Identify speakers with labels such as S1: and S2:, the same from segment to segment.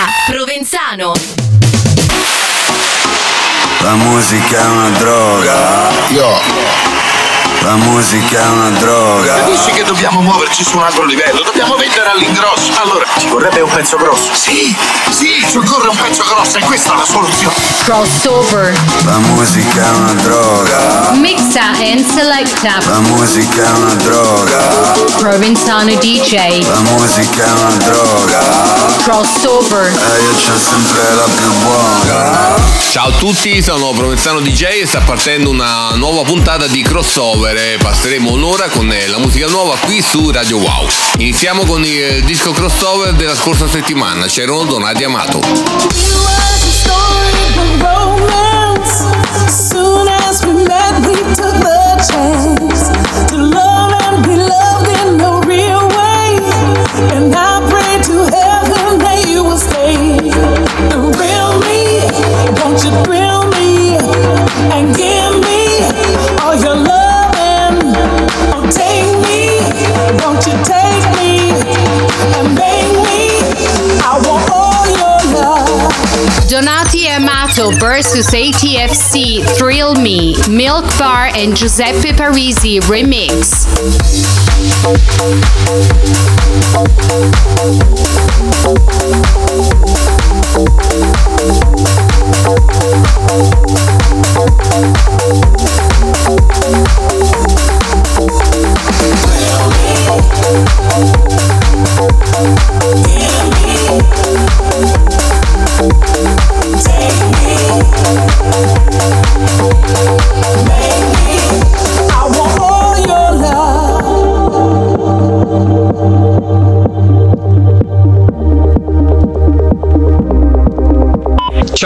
S1: a Provenzano.
S2: La musica è una droga.
S3: Yo.
S2: La musica è una droga.
S3: Capisci che dobbiamo muoverci su un altro livello? Dobbiamo vendere all'ingrosso. Allora, ci vorrebbe un pezzo grosso. Sì, sì, ci occorre un pezzo grosso e questa è la soluzione.
S4: Crossover.
S2: La musica è una droga.
S4: Mixa and selecta.
S2: La musica è una droga.
S4: Provenzano DJ.
S2: La musica è una droga.
S4: Crossover.
S2: E io c'ho sempre la più buona.
S5: Ciao a tutti, sono Provenzano DJ e sta partendo una nuova puntata di crossover e passeremo un'ora con eh, la musica nuova qui su Radio Wow. Iniziamo con il disco crossover della scorsa settimana, c'erano Donati Amato.
S6: Soon as we met, we took the chance
S4: Amato versus ATFC Thrill Me. Milk Bar and Giuseppe Parisi remix.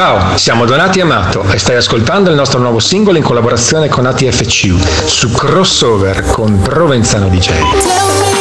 S7: Ciao, siamo Donati Amato e stai ascoltando il nostro nuovo singolo in collaborazione con ATFC su Crossover con Provenzano DJ.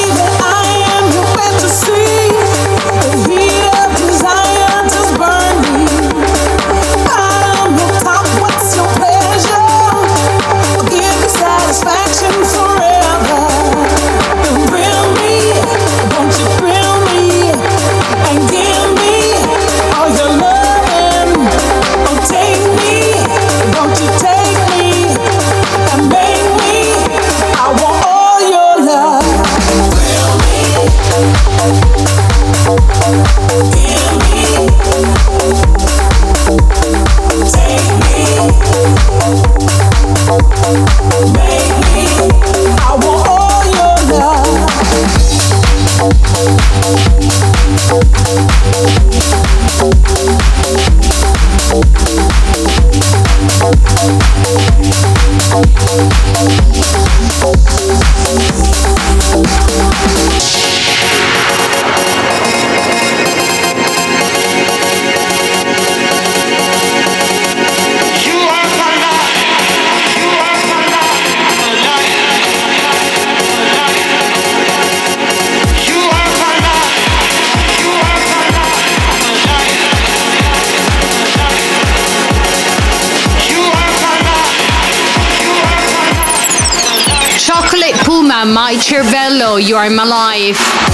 S4: Cervello, You Are My Life.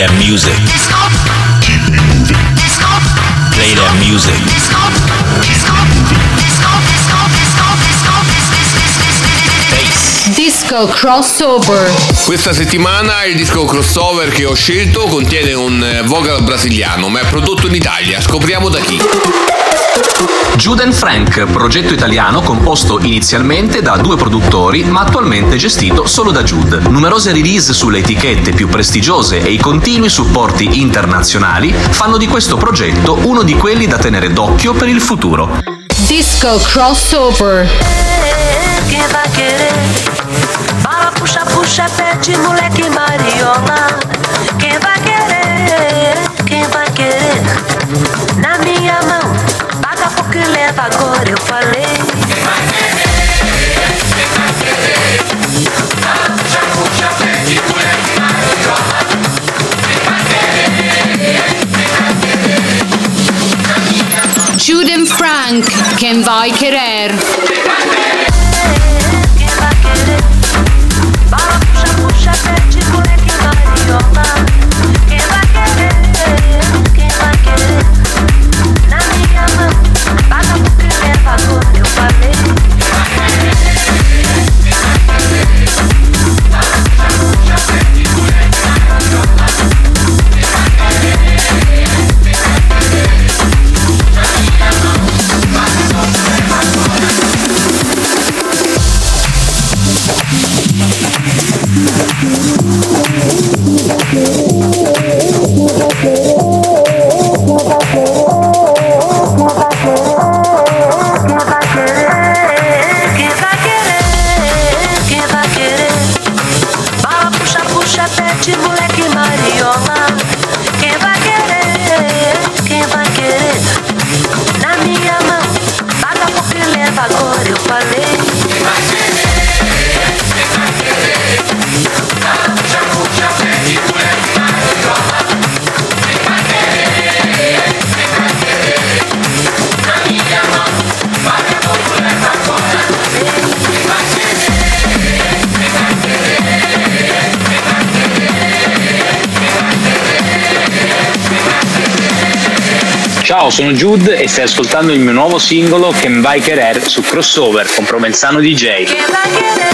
S8: That music.
S9: Play that music.
S10: Disco crossover.
S5: Questa settimana il disco crossover che ho scelto contiene un eh, vocal brasiliano, ma è prodotto in Italia. Scopriamo da chi.
S8: Jude and Frank, progetto italiano composto inizialmente da due produttori ma attualmente gestito solo da Jude. Numerose release sulle etichette più prestigiose e i continui supporti internazionali fanno di questo progetto uno di quelli da tenere d'occhio per il futuro.
S10: Disco crossover.
S4: Quem vai querer? Bala, puxa, puxa, pede moleque mariola.
S10: Frank. Quem vai querer?
S11: Ciao, sono Jude e stai ascoltando il mio nuovo singolo Can Vai Querer su Crossover con Provenzano DJ.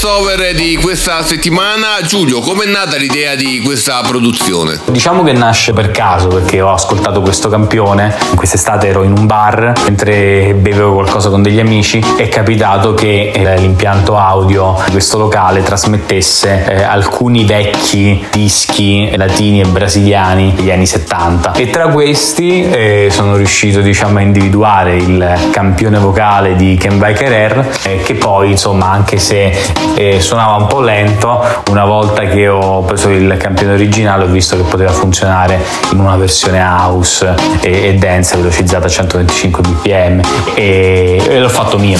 S5: Crossover di questa settimana. Giulio, com'è nata l'idea di questa produzione?
S11: Diciamo che nasce per caso perché ho ascoltato questo campione. Quest'estate ero in un bar mentre bevevo qualcosa con degli amici. È capitato che eh, l'impianto audio di questo locale trasmettesse eh, alcuni vecchi dischi latini e brasiliani degli anni 70. E tra questi eh, sono riuscito diciamo a individuare il campione vocale di Ken Vai Querer eh, che poi insomma anche se eh, suonava un po' lento, una volta che ho preso il campione originale ho visto che poteva funzionare in una versione house e, e dance velocizzata a 125 bpm e, e l'ho fatto mio.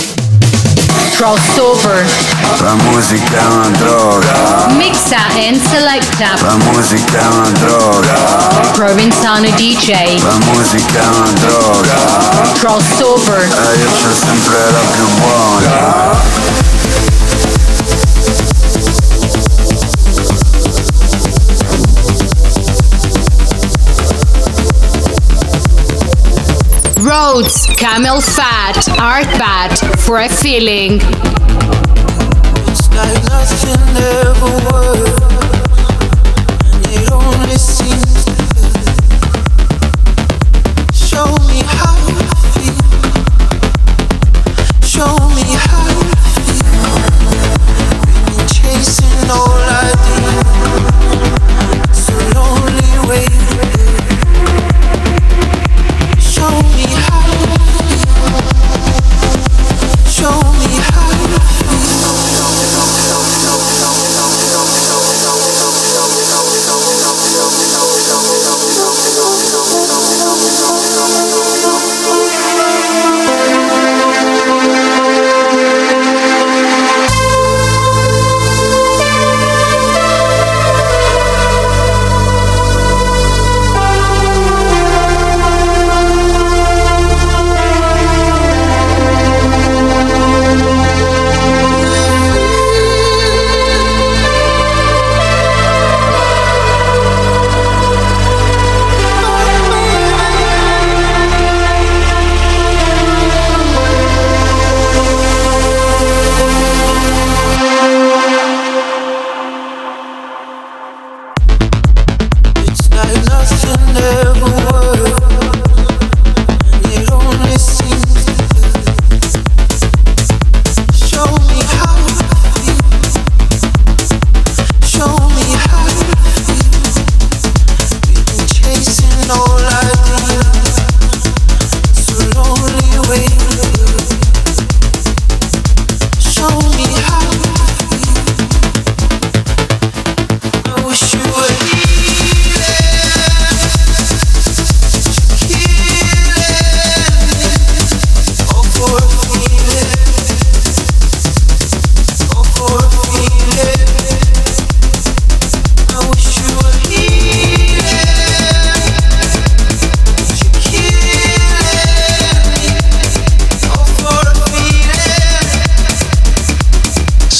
S10: Crossover.
S2: La musica è una droga.
S10: Mixa and selecta.
S2: La musica è una droga.
S10: Provenzano DJ.
S2: La musica è una droga.
S10: Crossover.
S2: E io c'ho sempre la più buona.
S10: Rhodes, Camel Fat, Art Bat for a feeling.
S12: It's like nothing ever. It only seems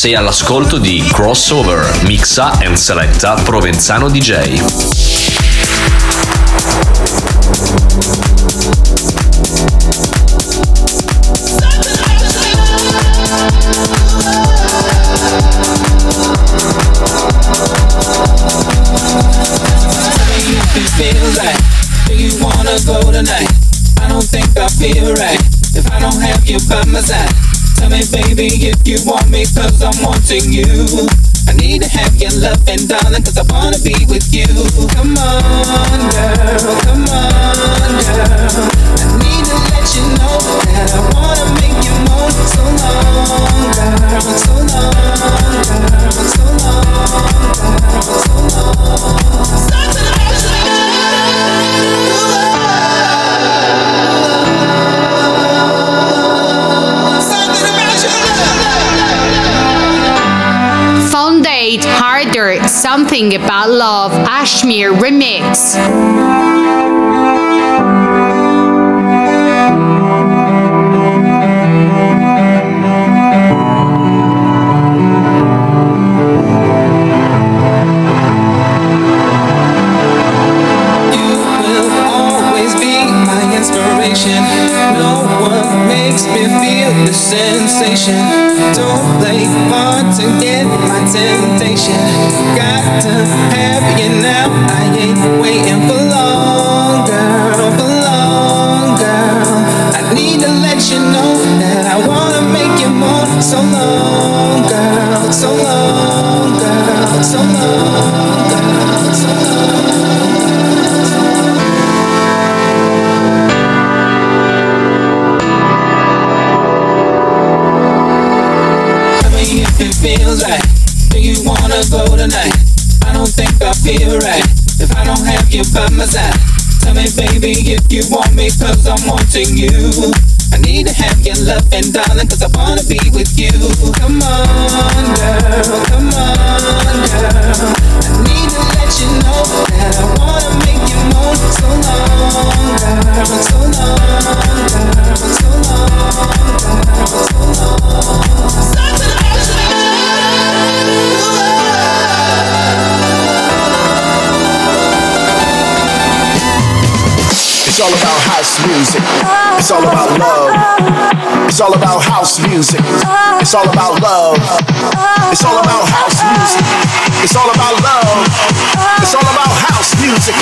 S8: Sei all'ascolto di Crossover, mixa and selecta Provenzano DJ.
S13: feel right if I don't have you by my side. Baby, if you want me, cause I'm wanting you. I need to have your love and darling, cause I wanna be with you. Come on, girl, come on, girl. I need to let you know that Something About
S4: Love Ashmere Remix.
S13: Me, cause I'm wanting you. I need to have your love and darling, cause I wanna be with you. Come on,
S3: It's all about love. It's all about house music. It's all about love. It's all about house music.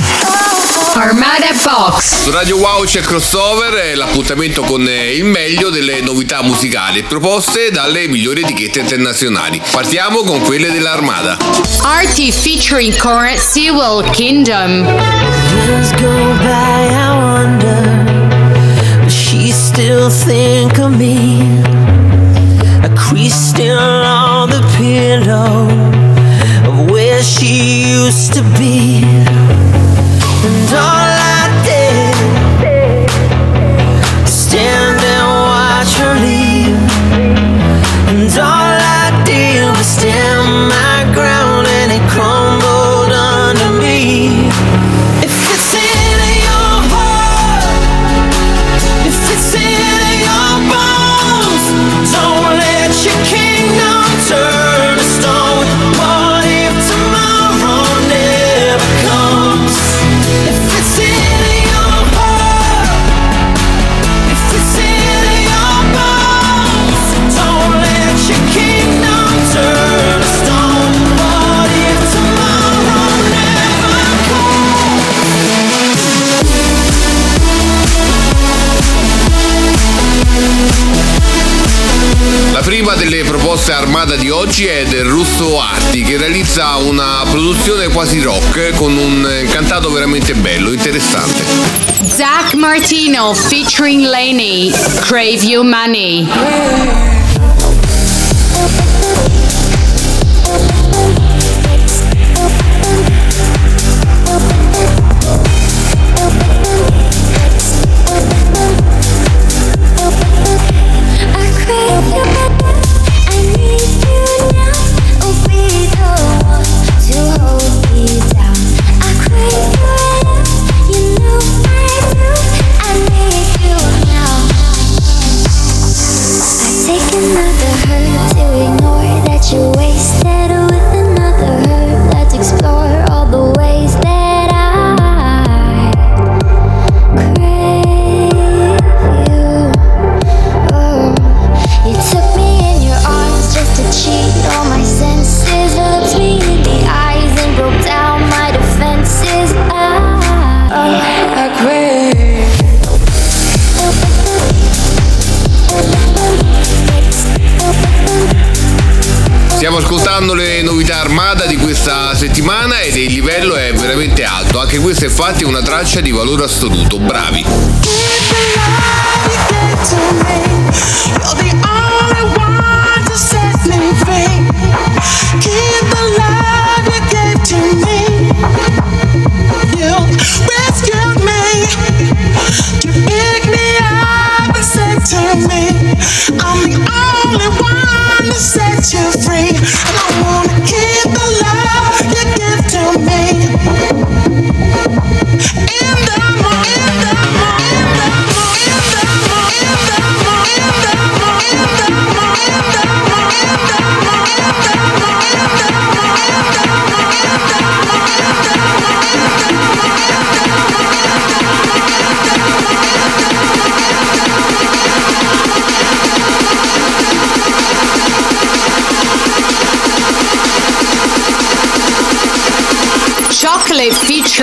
S4: Armada Box.
S5: Su Radio Wow c'è crossover e l'appuntamento con eh, il meglio delle novità musicali proposte dalle migliori etichette internazionali. Partiamo con quelle dell'Armada.
S4: Artie featuring Current Sewell Kingdom.
S14: Years go by, I wonder she still think of me? Still on the pillow Of where she used to be. And all
S5: proposte armada di oggi è del russo Arti che realizza una produzione quasi rock con un cantato veramente bello, interessante.
S4: Zach Martino featuring Laney. Crave You Money.
S5: Stiamo ascoltando le novità Armada di questa settimana ed il livello è veramente alto, anche questa è infatti una traccia di valore assoluto, bravi.
S6: I'm the only one to set you free,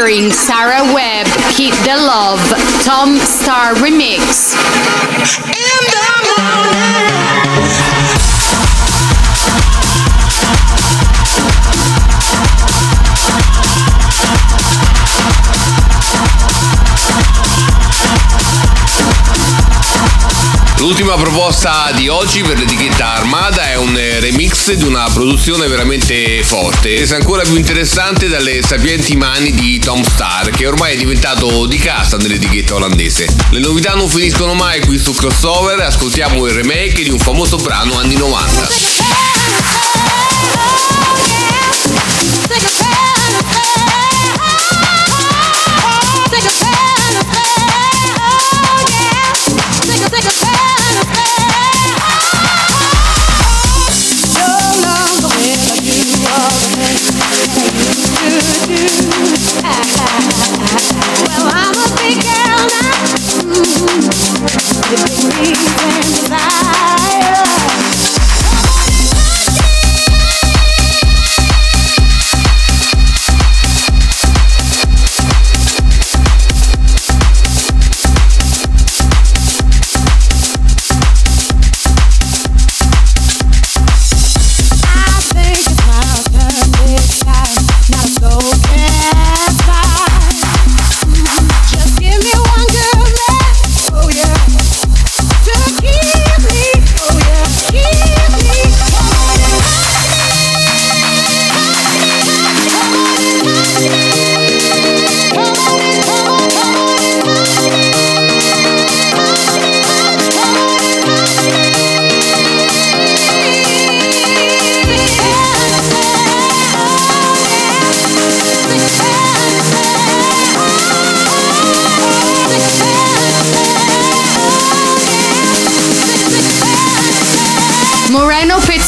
S4: featuring Sarah Webb, Keep the Love, Tom Star Remix.
S5: L'ultima proposta di oggi per l'etichetta Armada è un eh, remix di una produzione veramente forte, resa ancora più interessante dalle sapienti mani di Tom Starr, che ormai è diventato di casa nell'etichetta olandese. Le novità non finiscono mai qui su Crossover, ascoltiamo il remake di un famoso brano anni 90.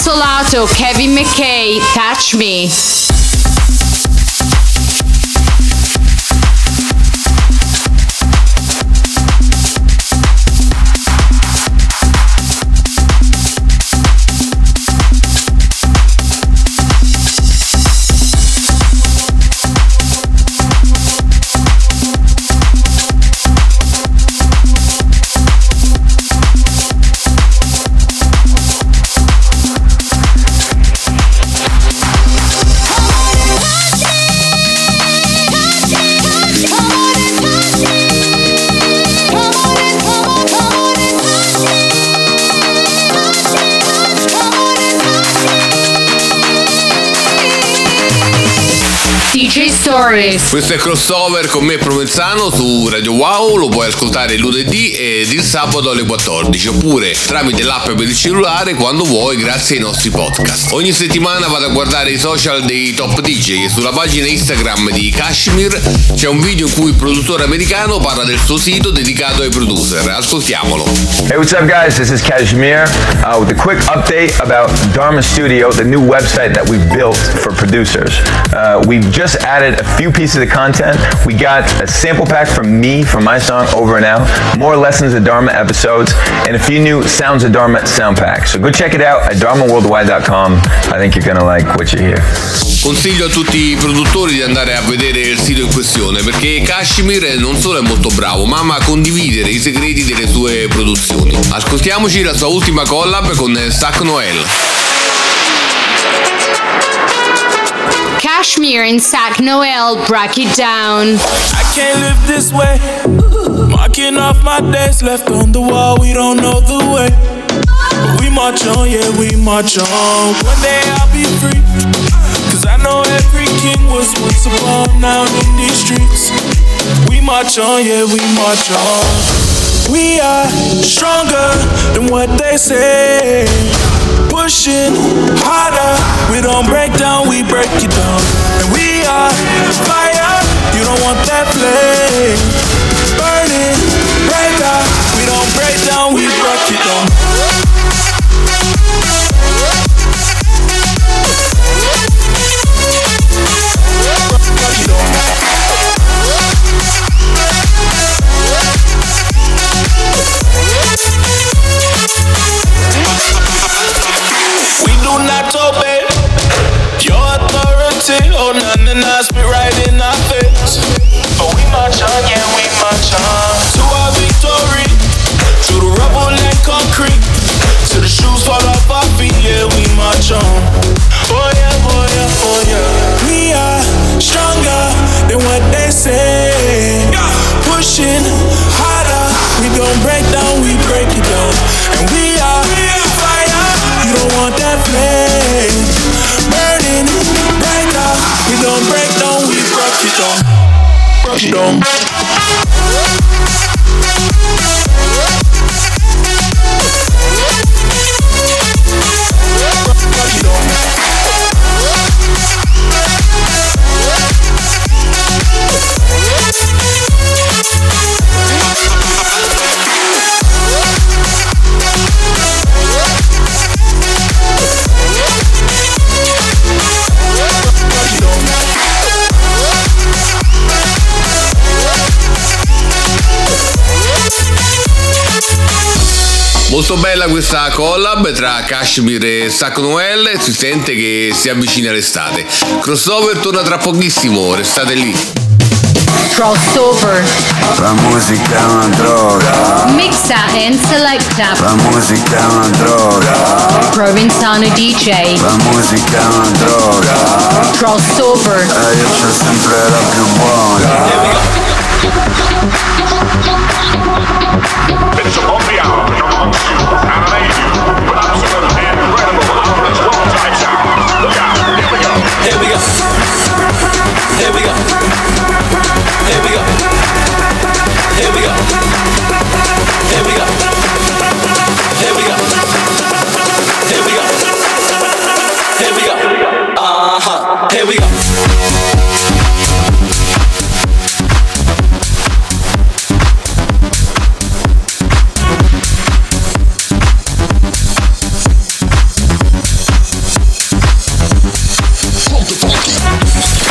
S4: Moreno Kevin McKay, Touch Me. Stories.
S5: Questo è crossover con me Provenzano su Radio Wow, lo puoi ascoltare lunedì ed il sabato alle 14 oppure tramite l'app per il cellulare quando vuoi grazie ai nostri podcast. Ogni settimana vado a guardare i social dei top DJ e sulla pagina Instagram di Kashmir c'è un video in cui il produttore americano parla del suo sito dedicato ai producer. Ascoltiamolo.
S15: Hey, what's up, guys? This is Kashmir uh, with a quick update about Dharma Studio, the new website that we've built for producers. Uh, we've just added a few pieces of content. We got a sample pack from me from my song Over and Out, more Lessons of Dharma episodes, and a few new Sounds of Dharma sound packs. So go check it out at dharmaworldwide.com. I think you're gonna like what you hear.
S5: Consiglio a tutti i produttori di andare a vedere il sito in questione perché Kashmir non solo è molto bravo ma ama condividere i segreti delle sue produzioni. Ascoltiamoci la sua ultima collab con Stack Noel.
S4: Kashmir and Sac Noel, break it down.
S16: I can't live this way. Marking off my days left on the wall, we don't know the way. But we march on, yeah, we march on. One day I'll be free. Cause I know every king was once upon down in these streets. We march on, yeah, we march on. We are stronger than what they say. Pushing harder, we don't break down, we break it down. And we are fire, you don't want that flame. We don't break down, we break it down. We do not obey your authority. Oh, none and I spit right in the shoes fall off our feet. Yeah, we march on. Oh yeah, oh yeah, oh yeah. We are stronger than what they say. Pushing harder, we don't break down, we break it down, and we are fire. You don't want that flame burning brighter. We don't break down, we break it down, break it down.
S5: Molto bella questa collab tra Kashmir e Sac Noel e si sente che si avvicina l'estate. Crossover torna tra pochissimo, restate lì.
S4: Crossover.
S2: La musica è una droga.
S4: Mixa and selecta.
S2: La musica è una droga.
S4: Provenzano DJ.
S2: La musica è una droga.
S4: Crossover.
S2: E io c'ho sempre la più buona.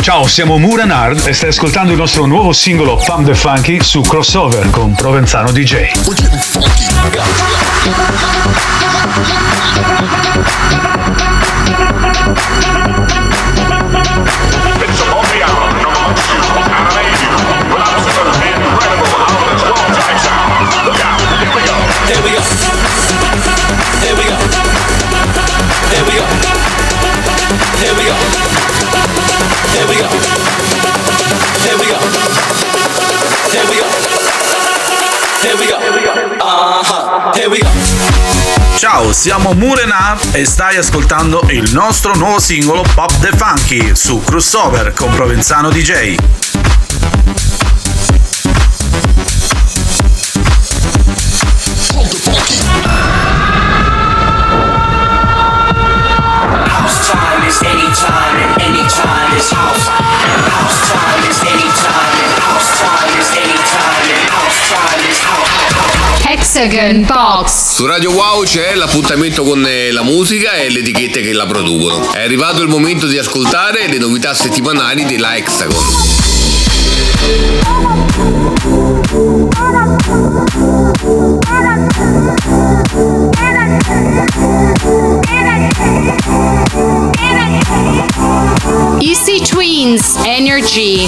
S17: Ciao, siamo Muranard e stai ascoltando il nostro nuovo singolo Pump the Funky su Crossover con Provenzano DJ.
S18: Ciao, siamo Murenat e stai ascoltando il nostro nuovo singolo Pop the Funky su Crossover con Provenzano DJ.
S4: Hexagon Box.
S5: Su Radio Wow c'è l'appuntamento con eh, la musica e le etichette che la producono. È arrivato il momento di ascoltare le novità settimanali della Hexagon.
S4: Easy Twins Energy.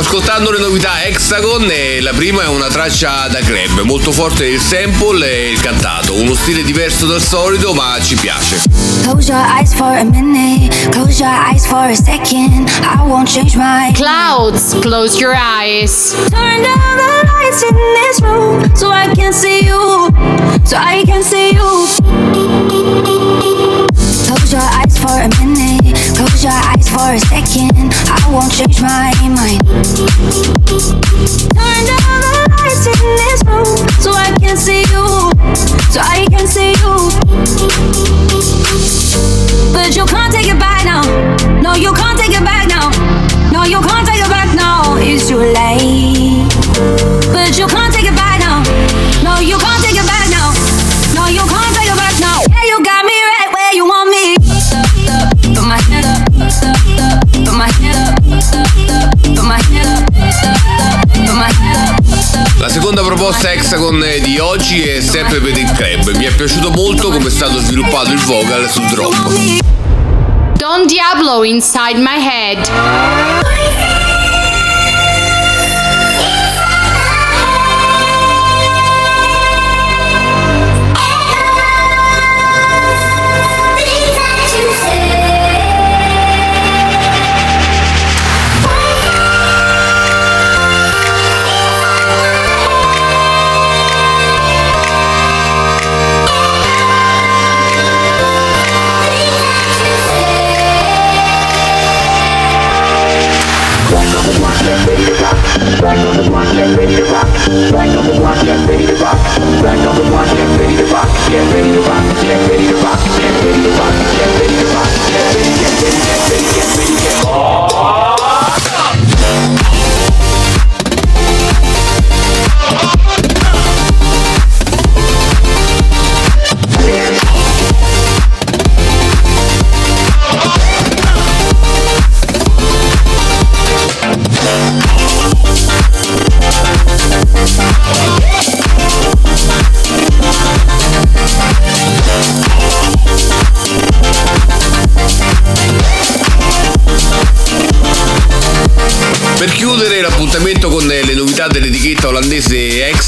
S5: Ascoltando le novità Hexagon e la prima è una traccia da club, molto forte il sample e il cantato, uno stile diverso dal solito ma ci piace.
S19: Close your eyes for a minute. Close your eyes for a second. I won't change my
S4: Clouds, close your eyes.
S19: Turn down the lights in this room so I can see you. So I can see you. Close your eyes for a minute. Close your eyes for a second. I won't change my mind. Turn down the lights in this room so I can see you. So I can see you. But you can't take it back now. No, you can't take it back now. No, you can't take it back now. It's too late. But you can't
S5: La seconda proposta Hexagon di oggi è sempre per il club, mi è piaciuto molto come è stato sviluppato il vocal sul drop.
S4: Don Diablo inside my head.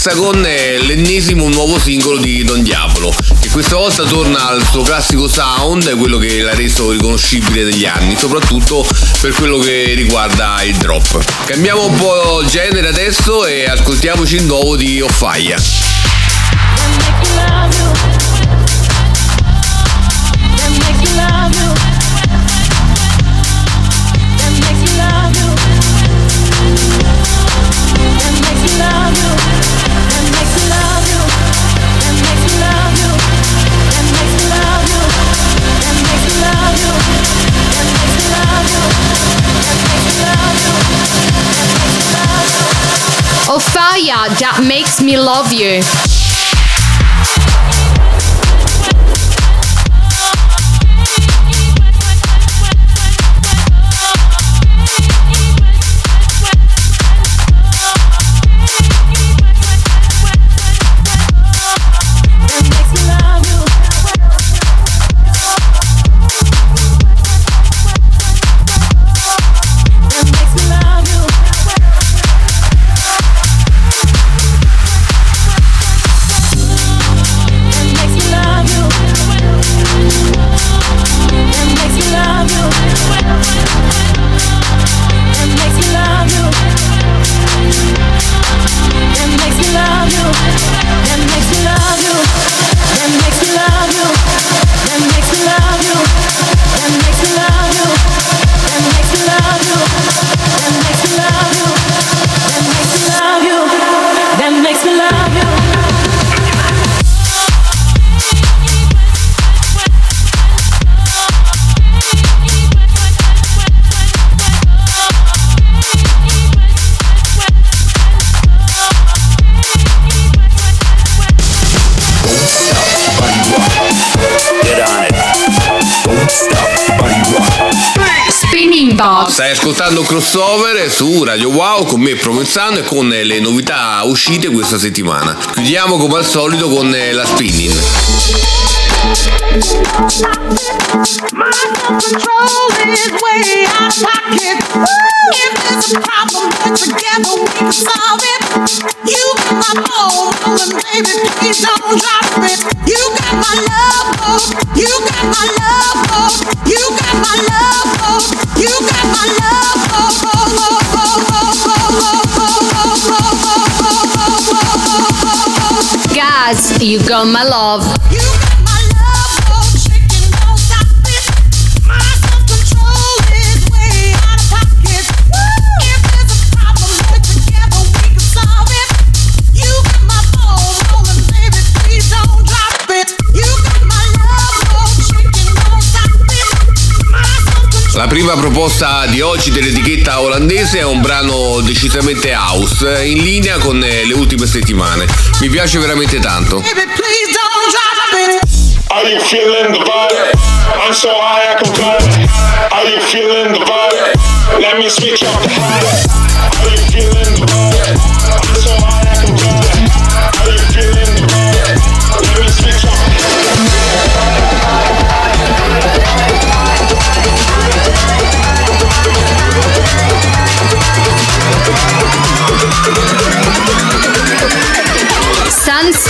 S5: Olandese Hexagon è l'ennesimo nuovo singolo di Don Diablo, che questa volta torna al suo classico sound, quello che l'ha reso riconoscibile negli anni, soprattutto per quello che riguarda il drop. Cambiamo un po' genere adesso e ascoltiamoci il nuovo di Offaia.
S4: Oh that makes me love you. Box.
S5: Stai ascoltando Crossover su Radio Wow con me Provenzano e con le novità uscite questa settimana. Chiudiamo come al solito con la spinning.
S6: You got my ball
S5: La prima proposta di oggi dell'etichetta olandese è un brano decisamente house, in linea con eh, le ultime settimane. Mi piace veramente tanto.
S16: Are you feeling the vibe? I'm so high I can fly. Are you feeling the vibe? Let me switch up the high. Are you feeling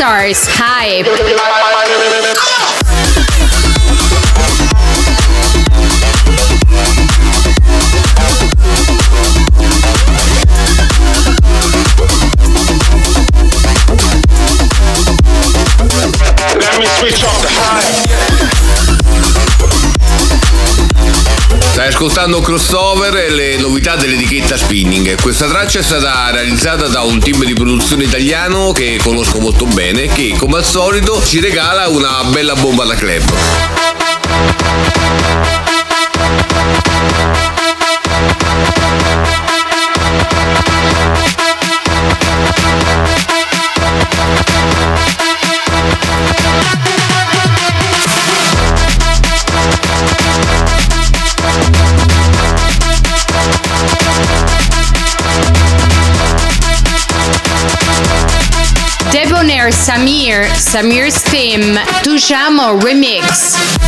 S4: stars. Hype.
S5: Ascoltando Crossover e le novità dell'etichetta Spinning. Questa traccia è stata realizzata da un team di produzione italiano che conosco molto bene che come al solito ci regala una bella bomba da club.
S4: Samir, Samir's theme, Tujamo Remix.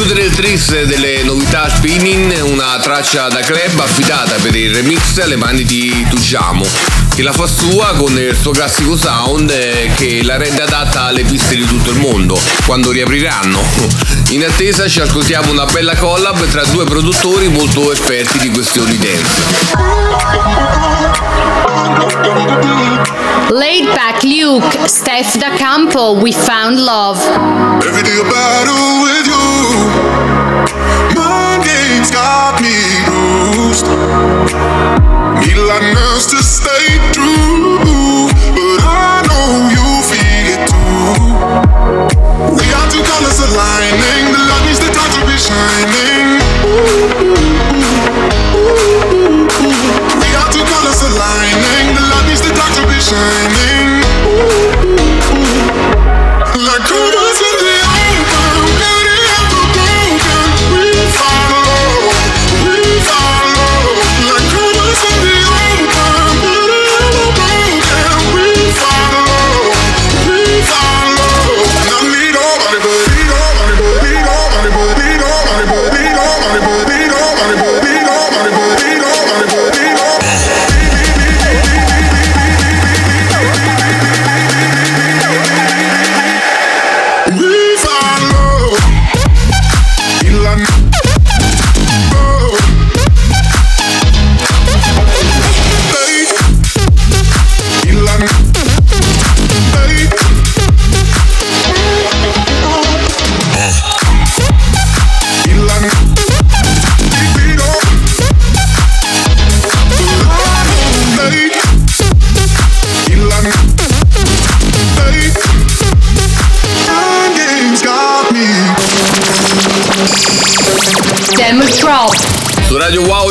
S5: Chiudere il tris delle novità Spinning, una traccia da club affidata per il remix alle mani di Tujamo, che la fa sua con il suo classico sound che la rende adatta alle piste di tutto il mondo, quando riapriranno. In attesa ci ascoltiamo una bella collab tra due produttori molto esperti di questioni dance.
S4: Laid back Luke, Steph Da Campo, We Found Love.
S20: Every day a battle with you. Mind games got me bruised. To stay true. But I know you feel it too. We are two colors aligning. The love needs the to be shining. We are two colors aligning. The love needs the to be shining. Like colors
S5: Yeah.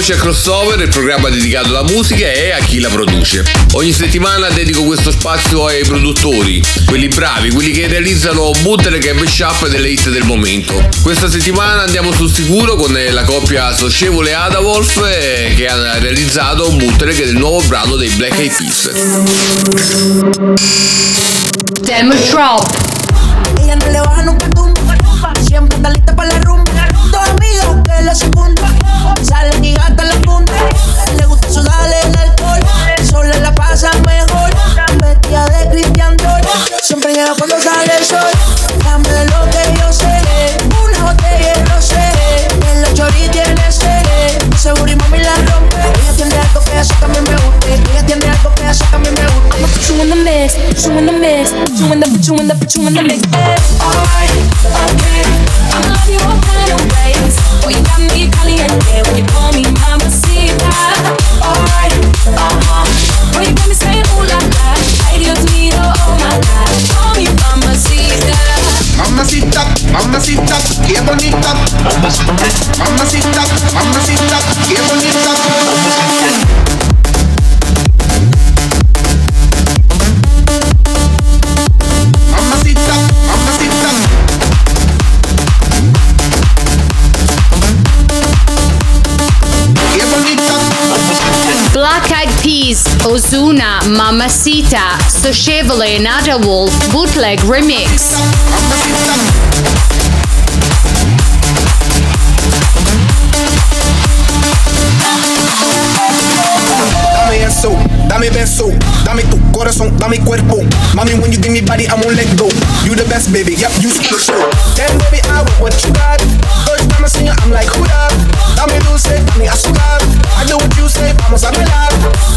S5: Wow c'è Crossover, il programma dedicato alla musica e a chi la produce. Ogni settimana dedico questo spazio ai produttori, quelli bravi, quelli che realizzano bootleg e mashup delle hit del momento. Questa settimana andiamo sul sicuro con la coppia socievole Adawolf eh, che ha realizzato un bootleg del nuovo brano dei Black Eyed Peas.
S4: Demo Drop.
S21: Pasa mejor. Vestida de Cristian Dior. Siempre llega cuando sale el sol. Dame lo que yo sé. Una botella de rosé. En la chori tiene sed. Seguro y mami la rompe. Ella tiene algo que hace mí me guste. Ella tiene algo que hace mí me guste. I'ma put you in the mix. Put you in the mix. Put you in the, put you in the, put you in the mix. Alright, okay. I love you all kind of ways. Boy, you got me Mamacita,
S4: Socievole Nada Wolf, Bootleg Remix.
S3: Eso, dame beso, dame tu corazón, dame cuerpo. When you give me body, I let go. You the best, baby, yep, you. Damn, baby, I want what you got. First time I see you, I'm like, who that? Dame dulce, dame azúcar. I do what you say, vamos a bailar.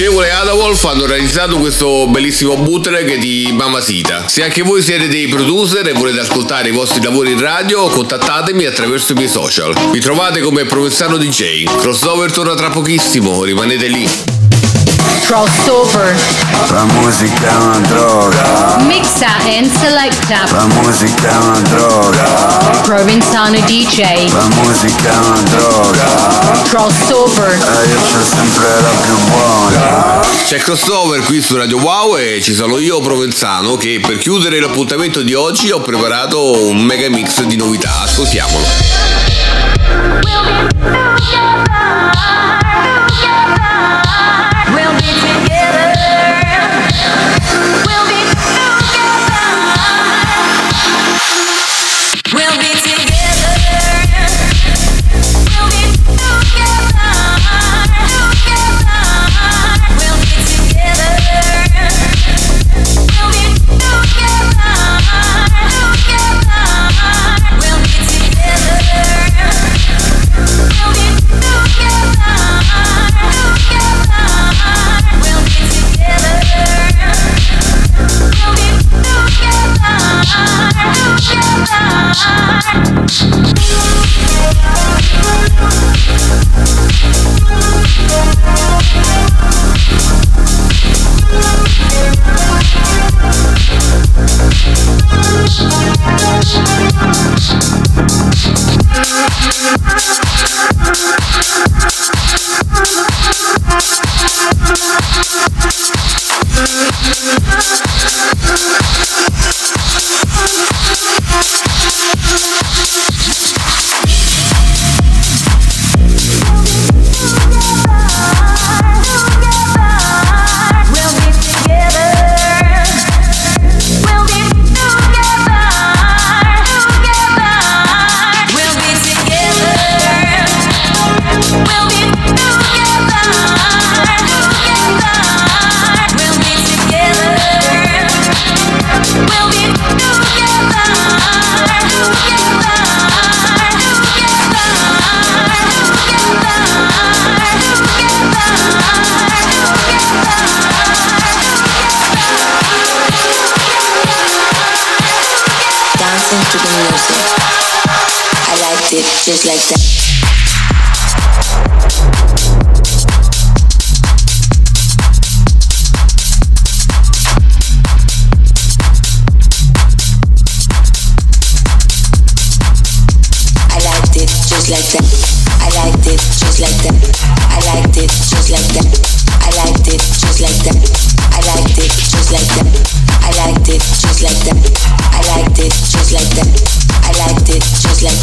S5: Socievole e Adawolf hanno realizzato questo bellissimo bootleg di Mamacita. Se anche voi siete dei producer e volete ascoltare i vostri lavori in radio, contattatemi attraverso i miei social. Mi trovate come Provenzano DJ. Crossover torna tra pochissimo, rimanete lì.
S4: Crossover.
S2: La musica è una droga.
S4: Mixa and selecta.
S2: La musica è una droga.
S4: Provenzano DJ.
S2: La musica è una droga.
S4: Crossover.
S2: E io c'ho sempre la più buona.
S5: C'è crossover qui su Radio Wow e ci sono io Provenzano che per chiudere l'appuntamento di oggi ho preparato un mega mix di novità. Ascoltiamolo.
S19: We'll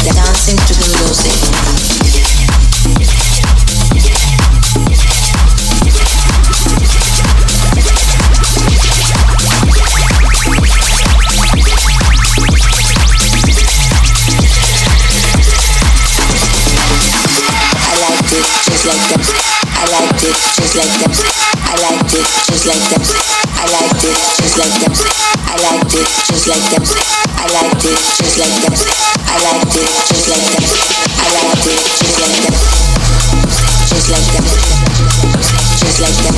S22: like it just like that. Dancing to the music. I liked it just like that. I liked it just like that. I liked it just like it just like that. I like it just like that. I liked it just like that. I liked it just like that. Just like that. Just like that.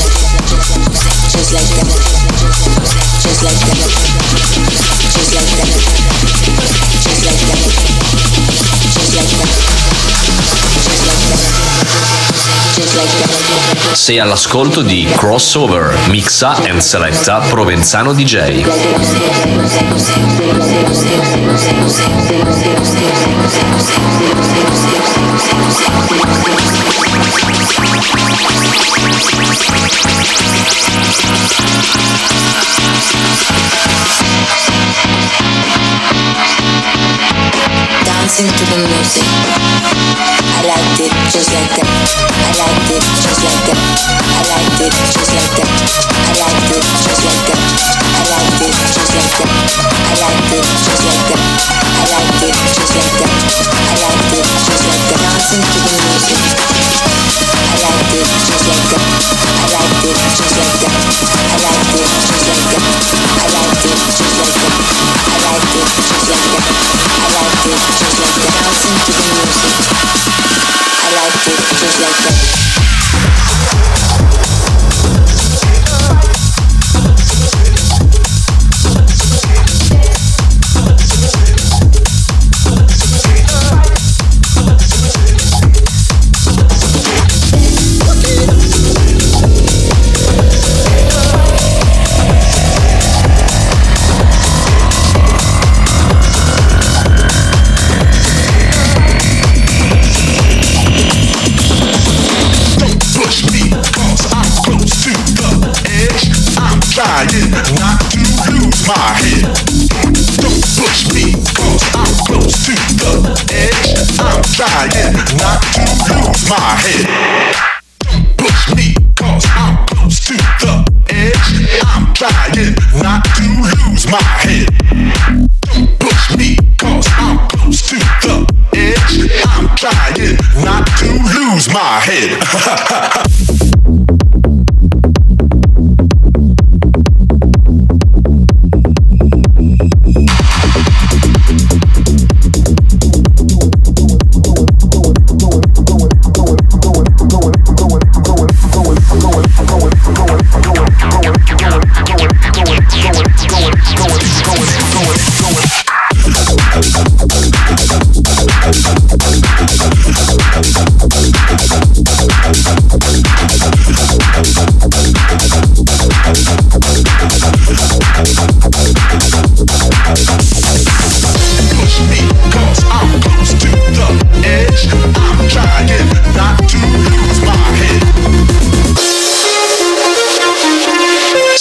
S22: Just like that. Just like that. Just like that.
S8: Sei all'ascolto di Crossover, mixa and selecta Provenzano DJ.
S22: Thank Dancing to the music. I liked it just like that. I liked it just like that. I liked it just like that. I liked it just like that. I liked it just like that. I liked it just like that. I liked it just like that. I liked it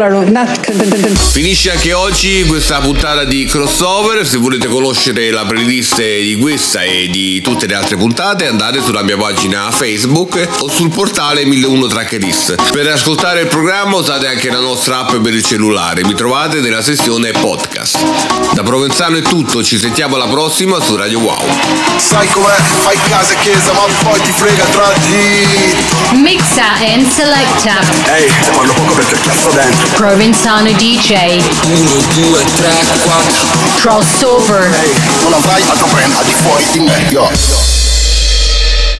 S23: declaró
S5: Finisce anche oggi questa puntata di crossover. Se volete conoscere la playlist di questa e di tutte le altre puntate, andate sulla mia pagina Facebook o sul portale 1001 Trackerist. Per ascoltare il programma usate anche la nostra app per il cellulare. Mi trovate nella sezione podcast. Da Provenzano è tutto, ci sentiamo alla prossima su Radio Wow.
S3: Sai com'è? Fai casa e chiesa, ma poi ti frega tra di.
S4: Mixa and selecta.
S3: Ehi, te parlo poco perché cazzo dentro.
S4: Provenzano DJ.
S3: 1, 2, 3, 4.
S4: Crossover.
S3: Non avrai altro brand al di fuori di me, yo.